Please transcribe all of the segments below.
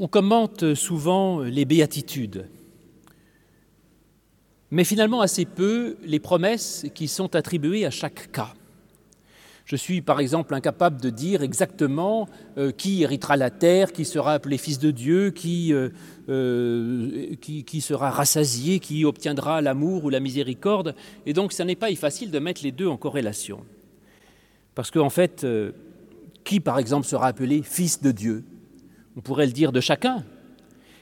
On commente souvent les béatitudes, mais finalement assez peu les promesses qui sont attribuées à chaque cas. Je suis par exemple incapable de dire exactement euh, qui héritera la terre, qui sera appelé fils de Dieu, qui, euh, euh, qui, qui, sera rassasié, qui obtiendra l'amour ou la miséricorde. Et donc, ce n'est pas facile de mettre les deux en corrélation. Parce qu'en en fait, qui par exemple sera appelé fils de Dieu? On pourrait le dire de chacun.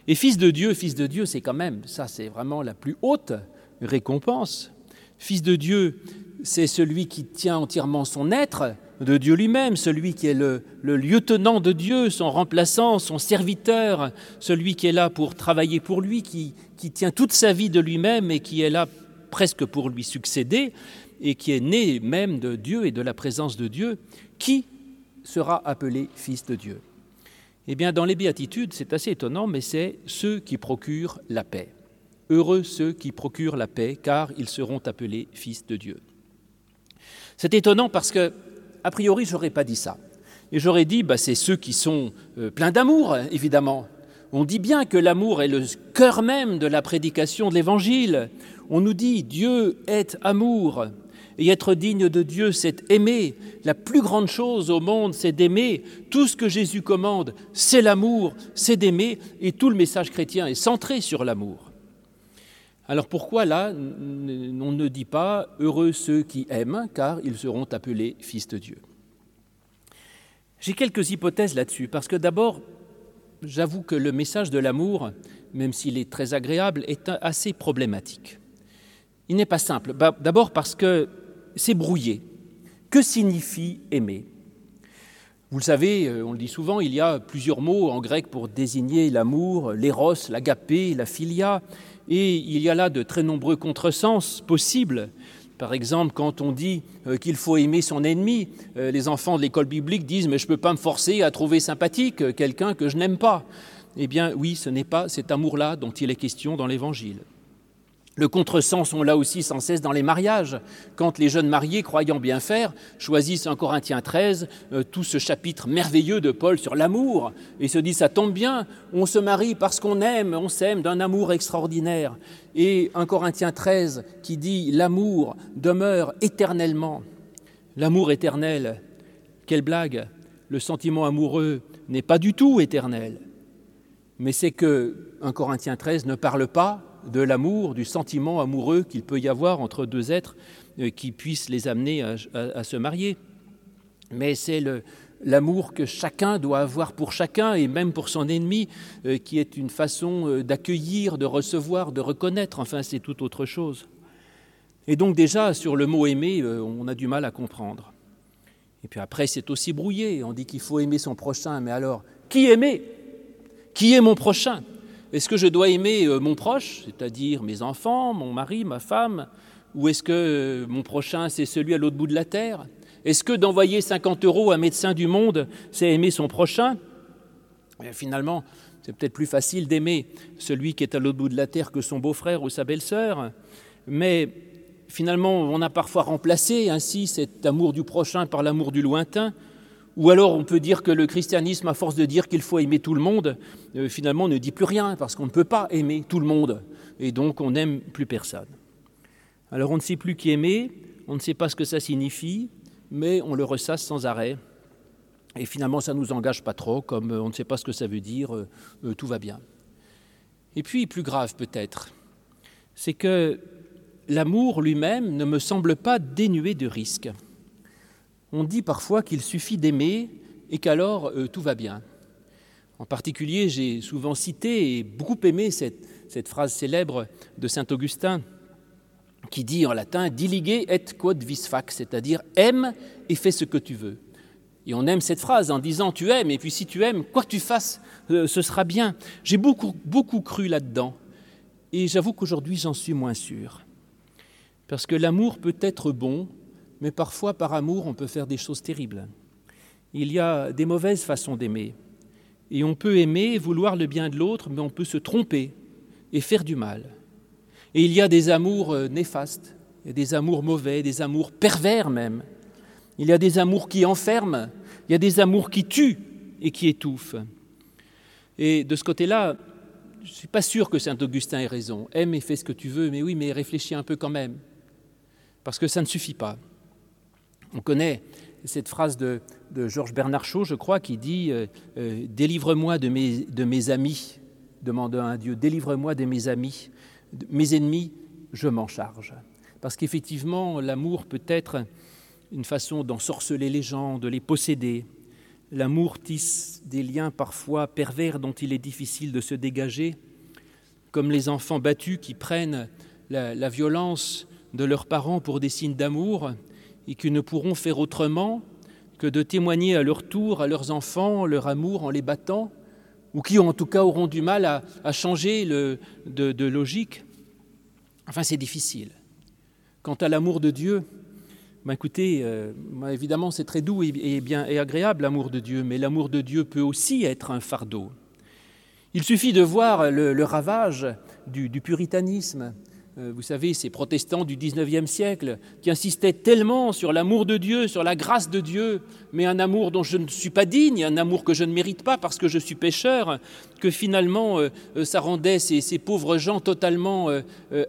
Et fils de Dieu, fils de Dieu, c'est quand même, ça c'est vraiment la plus haute récompense. Fils de Dieu, c'est celui qui tient entièrement son être de Dieu lui-même, celui qui est le, lieutenant de Dieu, son remplaçant, son serviteur, celui qui est là pour travailler pour lui, qui, tient toute sa vie de lui-même et qui est là presque pour lui succéder, et qui est né même de Dieu et de la présence de Dieu, qui sera appelé fils de Dieu Eh bien, dans les béatitudes, c'est assez étonnant, mais c'est ceux qui procurent la paix. Heureux ceux qui procurent la paix, car ils seront appelés fils de Dieu. C'est étonnant parce que, a priori, je n'aurais pas dit ça. Et j'aurais dit, bah, c'est ceux qui sont euh, pleins d'amour, évidemment. On dit bien que l'amour est le cœur même de la prédication de l'Évangile. On nous dit, Dieu est amour. Et être digne de Dieu, c'est aimer. La plus grande chose au monde, c'est d'aimer. Tout ce que Jésus commande, c'est l'amour, c'est d'aimer. Et tout le message chrétien est centré sur l'amour. Alors pourquoi là, on ne dit pas heureux ceux qui aiment, car ils seront appelés fils de Dieu? J'ai quelques hypothèses là-dessus, parce que d'abord, j'avoue que le message de l'amour, même s'il est très agréable, est assez problématique. Il n'est pas simple. Bah, d'abord parce que c'est brouillé. Que signifie aimer? Vous le savez, euh, on le dit souvent, il y a plusieurs mots en grec pour désigner l'amour, l'éros, l'agapé, la philia. Et il y a là de très nombreux contresens possibles. Par exemple, quand on dit euh, qu'il faut aimer son ennemi, euh, les enfants de l'école biblique disent Mais je ne peux pas me forcer à trouver sympathique quelqu'un que je n'aime pas. Eh bien, oui, ce n'est pas cet amour-là dont il est question dans l'Évangile. Le contresens, on l'a aussi sans cesse dans les mariages, quand les jeunes mariés, croyant bien faire, choisissent en Corinthiens 13 euh, tout ce chapitre merveilleux de Paul sur l'amour, et se disent ça tombe bien, on se marie parce qu'on aime, on s'aime d'un amour extraordinaire. Et un Corinthiens 13 qui dit l'amour demeure éternellement. L'amour éternel, quelle blague Le sentiment amoureux n'est pas du tout éternel, mais c'est que un Corinthiens 13 ne parle pas de l'amour, du sentiment amoureux qu'il peut y avoir entre deux êtres euh, qui puissent les amener à, se marier. Mais c'est l'amour que chacun doit avoir pour chacun et même pour son ennemi, euh, qui est une façon euh, d'accueillir, de recevoir, de reconnaître. Enfin, c'est tout autre chose. Et donc déjà, sur le mot aimer, on a du mal à comprendre. Et puis après, c'est aussi brouillé. On dit qu'il faut aimer son prochain. Mais alors, qui aimer? Qui est mon prochain? Est-ce que je dois aimer euh, mon proche, c'est-à-dire mes enfants, mon mari, ma femme Ou est-ce que euh, mon prochain, c'est celui à l'autre bout de la terre? Est-ce que d'envoyer 50 euros à un médecin du monde, c'est aimer son prochain? Et Finalement, c'est peut-être plus facile d'aimer celui qui est à l'autre bout de la terre que son beau-frère ou sa belle-sœur. Mais finalement, on a parfois remplacé ainsi cet amour du prochain par l'amour du lointain. Ou alors on peut dire que le christianisme, à force de dire qu'il faut aimer tout le monde, euh, finalement ne dit plus rien, parce qu'on ne peut pas aimer tout le monde, et donc on n'aime plus personne. Alors on ne sait plus qui aimer, on ne sait pas ce que ça signifie, mais on le ressasse sans arrêt. Et finalement, ça ne nous engage pas trop, comme euh, on ne sait pas ce que ça veut dire, euh, tout va bien. Et puis, plus grave peut-être, c'est que l'amour lui-même ne me semble pas dénué de risques on dit parfois qu'il suffit d'aimer et qu'alors euh, tout va bien. En particulier, j'ai souvent cité et beaucoup aimé cette, phrase célèbre de saint Augustin qui dit en latin Dilige et quod vis fac, c'est-à-dire aime et fais ce que tu veux. Et on aime cette phrase en disant tu aimes, et puis si tu aimes, quoi que tu fasses, euh, ce sera bien. J'ai beaucoup, beaucoup cru là-dedans, et j'avoue qu'aujourd'hui j'en suis moins sûr. Parce que l'amour peut être bon, mais parfois par amour on peut faire des choses terribles. Il y a des mauvaises façons d'aimer. Et on peut aimer, vouloir le bien de l'autre, mais on peut se tromper et faire du mal. Et il y a des amours euh, néfastes, des amours mauvais, des amours pervers même. Il y a des amours qui enferment, il y a des amours qui tuent et qui étouffent. Et de ce côté-là, je ne suis pas sûr que Saint Augustin ait raison. Aime et fais ce que tu veux, mais oui, mais réfléchis un peu quand même. Parce que ça ne suffit pas. On connaît cette phrase de, Georges Bernard Shaw, je crois, qui dit euh, euh, Délivre-moi de mes, amis, demandant à Dieu, délivre-moi de mes amis, mes ennemis, je m'en charge. Parce qu'effectivement, l'amour peut être une façon d'ensorceler les gens, de les posséder. L'amour tisse des liens parfois pervers dont il est difficile de se dégager, comme les enfants battus qui prennent la violence de leurs parents pour des signes d'amour et qui ne pourront faire autrement que de témoigner à leur tour à leurs enfants leur amour en les battant, ou qui en tout cas auront du mal à, changer de, logique. Enfin, c'est difficile. Quant à l'amour de Dieu, ben écoutez, euh, évidemment, c'est très doux et, bien et agréable l'amour de Dieu, mais l'amour de Dieu peut aussi être un fardeau. Il suffit de voir le, ravage du puritanisme, vous savez, ces protestants du XIXe siècle qui insistaient tellement sur l'amour de Dieu, sur la grâce de Dieu, mais un amour dont je ne suis pas digne, un amour que je ne mérite pas parce que je suis pécheur, que finalement euh, euh, ça rendait ces, pauvres gens totalement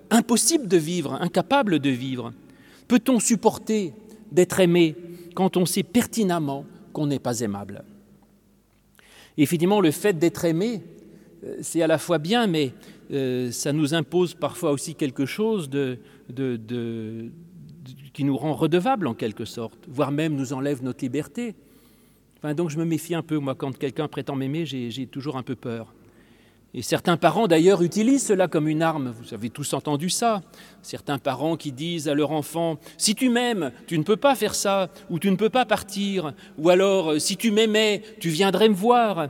impossibles de vivre, incapables de vivre. Peut-on supporter d'être aimé quand on sait pertinemment qu'on n'est pas aimable? Et finalement, le fait d'être aimé, c'est à la fois bien, mais euh, ça nous impose parfois aussi quelque chose qui nous rend redevables en quelque sorte, voire même nous enlève notre liberté. Enfin, donc je me méfie un peu, moi, quand quelqu'un prétend m'aimer, j'ai toujours un peu peur. Et certains parents, d'ailleurs, utilisent cela comme une arme. Vous avez tous entendu ça. Certains parents qui disent à leur enfant, si tu m'aimes, tu ne peux pas faire ça, ou tu ne peux pas partir, ou alors, si tu m'aimais, tu viendrais me voir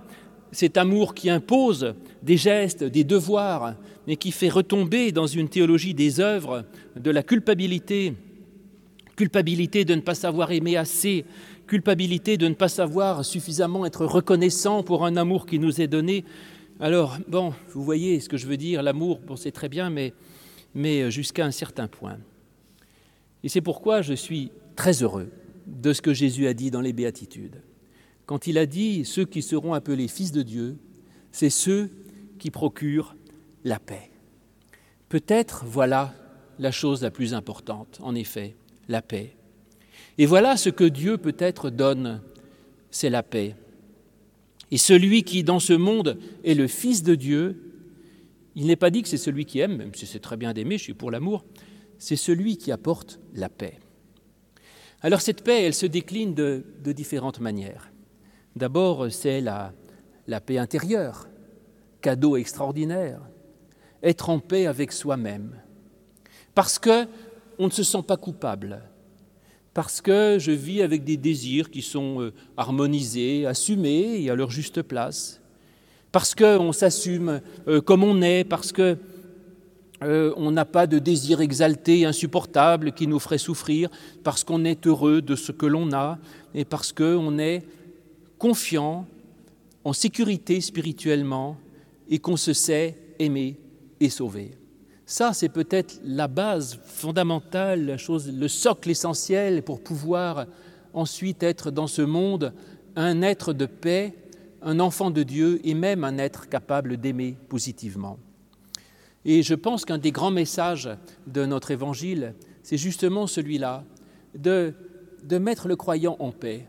cet amour qui impose des gestes, des devoirs, mais qui fait retomber dans une théologie des œuvres de la culpabilité, culpabilité de ne pas savoir aimer assez, culpabilité de ne pas savoir suffisamment être reconnaissant pour un amour qui nous est donné. Alors, bon, vous voyez ce que je veux dire, l'amour, bon, c'est très bien, mais, mais jusqu'à un certain point. Et c'est pourquoi je suis très heureux de ce que Jésus a dit dans les béatitudes quand il a dit ceux qui seront appelés fils de Dieu, c'est ceux qui procurent la paix. Peut-être voilà la chose la plus importante, en effet, la paix. Et voilà ce que Dieu peut-être donne, c'est la paix. Et celui qui, dans ce monde, est le Fils de Dieu, il n'est pas dit que c'est celui qui aime, même si c'est très bien d'aimer, je suis pour l'amour, c'est celui qui apporte la paix. Alors cette paix, elle se décline de, de différentes manières. D'abord, c'est la, paix intérieure, cadeau extraordinaire, être en paix avec soi-même, parce que on ne se sent pas coupable, parce que je vis avec des désirs qui sont euh, harmonisés, assumés et à leur juste place, parce qu'on s'assume euh, comme on est, parce que euh, on n'a pas de désir exalté, insupportable qui nous ferait souffrir, parce qu'on est heureux de ce que l'on a, et parce qu'on est confiant, en sécurité spirituellement et qu'on se sait aimer et sauver. Ça, c'est peut-être la base fondamentale, la chose, le socle essentiel pour pouvoir ensuite être dans ce monde un être de paix, un enfant de Dieu et même un être capable d'aimer positivement. Et je pense qu'un des grands messages de notre évangile, c'est justement celui-là, de, de mettre le croyant en paix.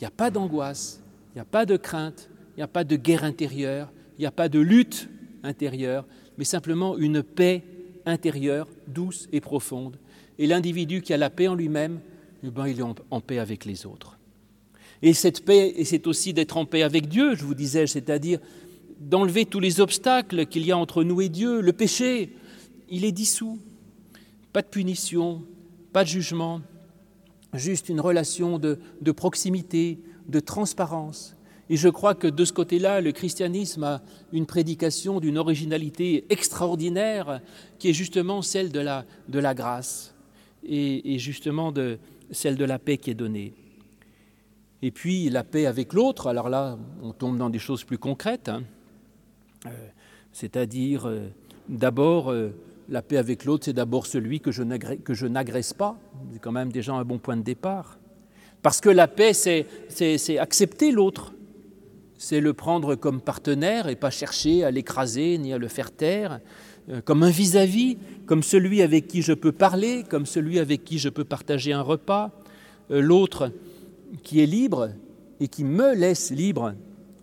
Il n'y a pas d'angoisse, il n'y a pas de crainte, il n'y a pas de guerre intérieure, il n'y a pas de lutte intérieure, mais simplement une paix intérieure, douce et profonde. Et l'individu qui a la paix en lui-même, eh ben, il est en, paix avec les autres. Et cette paix, c'est aussi d'être en paix avec Dieu, je vous disais, c'est-à-dire d'enlever tous les obstacles qu'il y a entre nous et Dieu. Le péché, il est dissous. Pas de punition, pas de jugement, juste une relation de proximité, de transparence. Et je crois que de ce côté-là, le christianisme a une prédication d'une originalité extraordinaire qui est justement celle de la, de la grâce et, justement de celle de la paix qui est donnée. Et puis la paix avec l'autre, alors là, on tombe dans des choses plus concrètes, hein. euh, c'est-à-dire euh, d'abord, euh, la paix avec l'autre, c'est d'abord celui que je n'agresse pas, c'est quand même déjà un bon point de départ. Parce que la paix, c'est accepter l'autre, c'est le prendre comme partenaire et pas chercher à l'écraser ni à le faire taire, euh, comme un vis-à-vis, comme celui avec qui je peux parler, comme celui avec qui je peux partager un repas, euh, l'autre qui est libre et qui me laisse libre.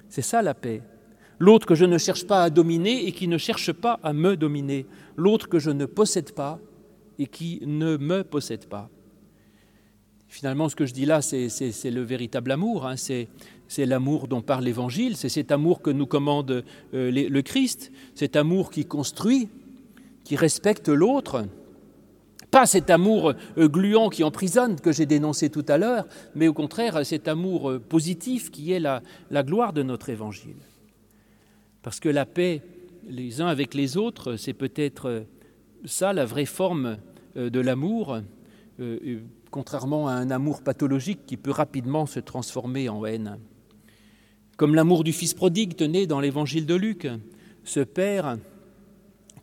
C'est ça la paix. L'autre que je ne cherche pas à dominer et qui ne cherche pas à me dominer. L'autre que je ne possède pas et qui ne me possède pas. Finalement, ce que je dis là, c'est le véritable amour. Hein. C'est l'amour dont parle l'Évangile. C'est cet amour que nous commande euh, le Christ. Cet amour qui construit, qui respecte l'autre. Pas cet amour euh, gluant qui emprisonne que j'ai dénoncé tout à l'heure, mais au contraire cet amour euh, positif qui est la, la gloire de notre Évangile. Parce que la paix les uns avec les autres, c'est peut-être ça la vraie forme de l'amour contrairement à un amour pathologique qui peut rapidement se transformer en haine. Comme l'amour du Fils prodigue tenait dans l'évangile de Luc, ce Père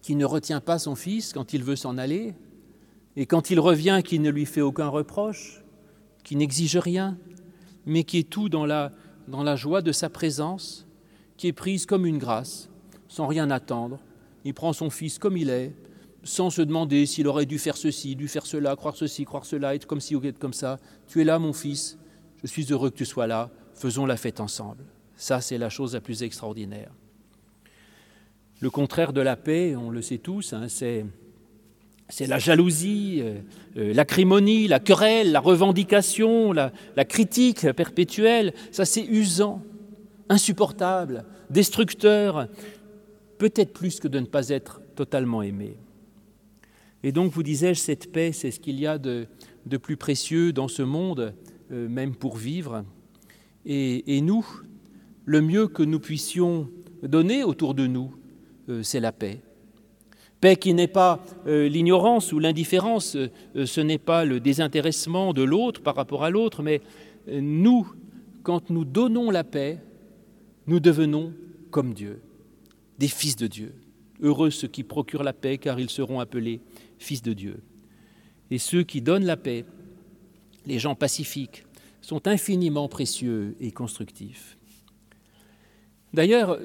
qui ne retient pas son Fils quand il veut s'en aller, et quand il revient qui ne lui fait aucun reproche, qui n'exige rien, mais qui est tout dans la, dans la joie de sa présence, qui est prise comme une grâce, sans rien attendre. Il prend son Fils comme il est, sans se demander s'il aurait dû faire ceci, dû faire cela, croire ceci, croire cela, être comme ci ou être comme ça. Tu es là, mon fils, je suis heureux que tu sois là, faisons la fête ensemble. Ça, c'est la chose la plus extraordinaire. Le contraire de la paix, on le sait tous, hein, c'est, la jalousie, euh, euh, l'acrimonie, la querelle, la revendication, la, la critique perpétuelle. Ça, c'est usant, insupportable, destructeur, peut-être plus que de ne pas être totalement aimé. Et donc, vous disais-je, cette paix, c'est ce qu'il y a de, plus précieux dans ce monde, euh, même pour vivre. Et, nous, le mieux que nous puissions donner autour de nous, euh, c'est la paix. Paix qui n'est pas euh, l'ignorance ou l'indifférence, ce n'est pas le désintéressement de l'autre par rapport à l'autre, mais nous, quand nous donnons la paix, nous devenons comme Dieu, des fils de Dieu. Heureux ceux qui procurent la paix, car ils seront appelés fils de Dieu. Et ceux qui donnent la paix, les gens pacifiques, sont infiniment précieux et constructifs. D'ailleurs,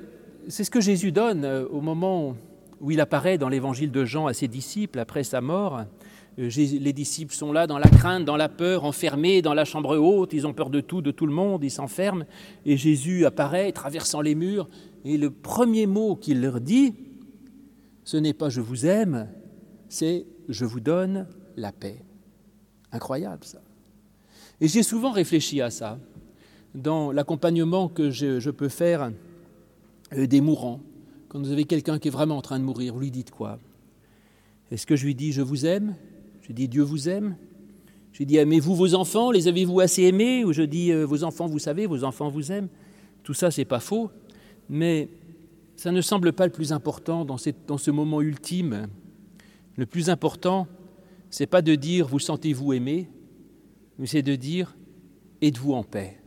c'est ce que Jésus donne euh, au moment où il apparaît dans l'évangile de Jean à ses disciples après sa mort. Euh, les disciples sont là dans la crainte, dans la peur, enfermés dans la chambre haute, ils ont peur de tout, de tout le monde, ils s'enferment, et Jésus apparaît traversant les murs, et le premier mot qu'il leur dit, ce n'est pas je vous aime, c'est je vous donne la paix. Incroyable ça. Et j'ai souvent réfléchi à ça dans l'accompagnement que je, peux faire euh, des mourants. Quand vous avez quelqu'un qui est vraiment en train de mourir, vous lui dites quoi? Est-ce que je lui dis je vous aime Je dis Dieu vous aime Je dis aimez-vous vos enfants Les avez-vous assez aimés? Ou je dis euh, vos enfants vous savez, vos enfants vous aiment Tout ça, c'est pas faux, mais ça ne semble pas le plus important dans, dans ce moment ultime le plus important, c'est pas de dire vous sentez-vous aimé, mais c'est de dire êtes-vous en paix?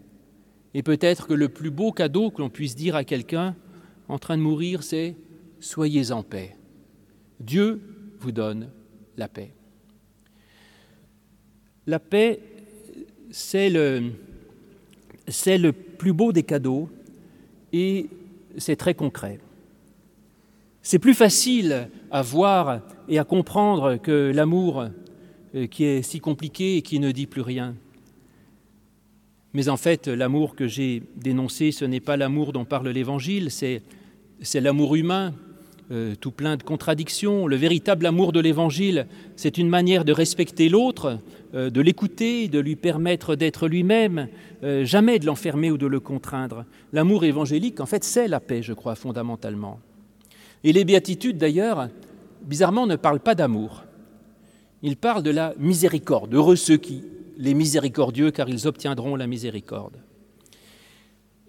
Et peut-être que le plus beau cadeau que l'on puisse dire à quelqu'un en train de mourir, c'est soyez en paix. Dieu vous donne la paix. La paix, c'est le, plus beau des cadeaux et c'est très concret. C'est plus facile à voir et à comprendre que l'amour euh, qui est si compliqué et qui ne dit plus rien. Mais en fait, l'amour que j'ai dénoncé, ce n'est pas l'amour dont parle l'Évangile, c'est, l'amour humain, euh, tout plein de contradictions. Le véritable amour de l'Évangile, c'est une manière de respecter l'autre, euh, de l'écouter, de lui permettre d'être lui-même, jamais de l'enfermer ou de le contraindre. L'amour évangélique, en fait, c'est la paix, je crois, fondamentalement. Et les béatitudes, d'ailleurs, bizarrement, ne parlent pas d'amour. Ils parlent de la miséricorde. Heureux ceux qui, les miséricordieux, car ils obtiendront la miséricorde.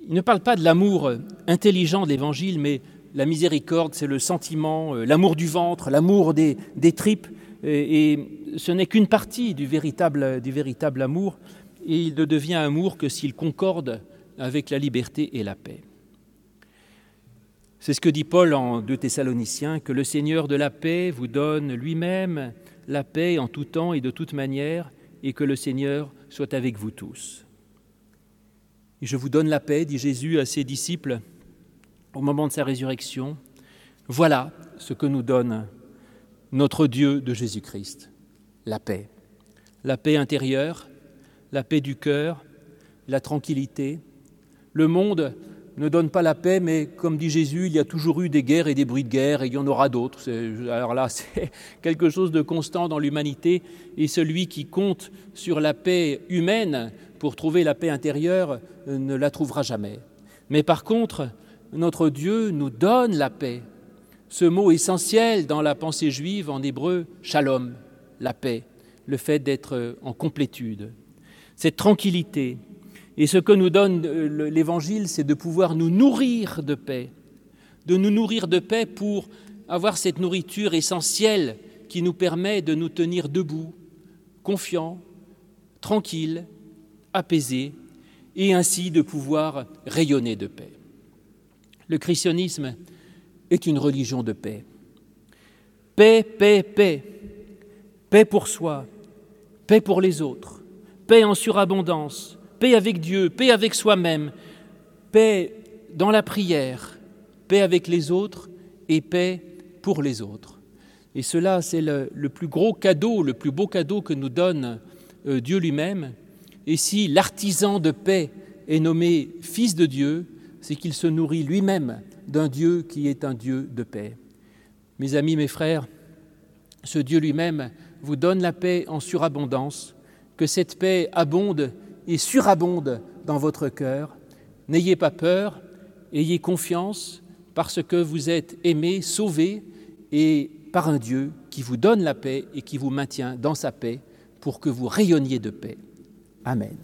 Ils ne parlent pas de l'amour intelligent de l'Évangile, mais la miséricorde, c'est le sentiment, euh, l'amour du ventre, l'amour des, tripes, et, ce n'est qu'une partie du véritable, du véritable amour, et il ne devient amour que s'il concorde avec la liberté et la paix. C'est ce que dit Paul en 2 Thessaloniciens, que le Seigneur de la paix vous donne lui-même la paix en tout temps et de toute manière, et que le Seigneur soit avec vous tous. Je vous donne la paix, dit Jésus à ses disciples au moment de sa résurrection. Voilà ce que nous donne notre Dieu de Jésus-Christ, la paix. La paix intérieure, la paix du cœur, la tranquillité. Le monde ne donne pas la paix, mais comme dit Jésus, il y a toujours eu des guerres et des bruits de guerre, et il y en aura d'autres. Alors là, c'est quelque chose de constant dans l'humanité, et celui qui compte sur la paix humaine pour trouver la paix intérieure euh, ne la trouvera jamais. Mais par contre, notre Dieu nous donne la paix. Ce mot essentiel dans la pensée juive en hébreu, shalom, la paix, le fait d'être en complétude, cette tranquillité, et ce que nous donne euh, l'Évangile, c'est de pouvoir nous nourrir de paix, de nous nourrir de paix pour avoir cette nourriture essentielle qui nous permet de nous tenir debout, confiants, tranquilles, apaisés, et ainsi de pouvoir rayonner de paix. Le christianisme est une religion de paix. Paix, paix, paix. Paix pour soi, paix pour les autres, paix en surabondance, paix avec Dieu, paix avec soi-même, paix dans la prière, paix avec les autres et paix pour les autres. Et cela, c'est le, plus gros cadeau, le plus beau cadeau que nous donne euh, Dieu lui-même. Et si l'artisan de paix est nommé Fils de Dieu, c'est qu'il se nourrit lui-même d'un Dieu qui est un Dieu de paix. Mes amis, mes frères, ce Dieu lui-même vous donne la paix en surabondance, que cette paix abonde et surabonde dans votre cœur. N'ayez pas peur, ayez confiance parce que vous êtes aimés, sauvés et par un Dieu qui vous donne la paix et qui vous maintient dans sa paix pour que vous rayonniez de paix. Amen.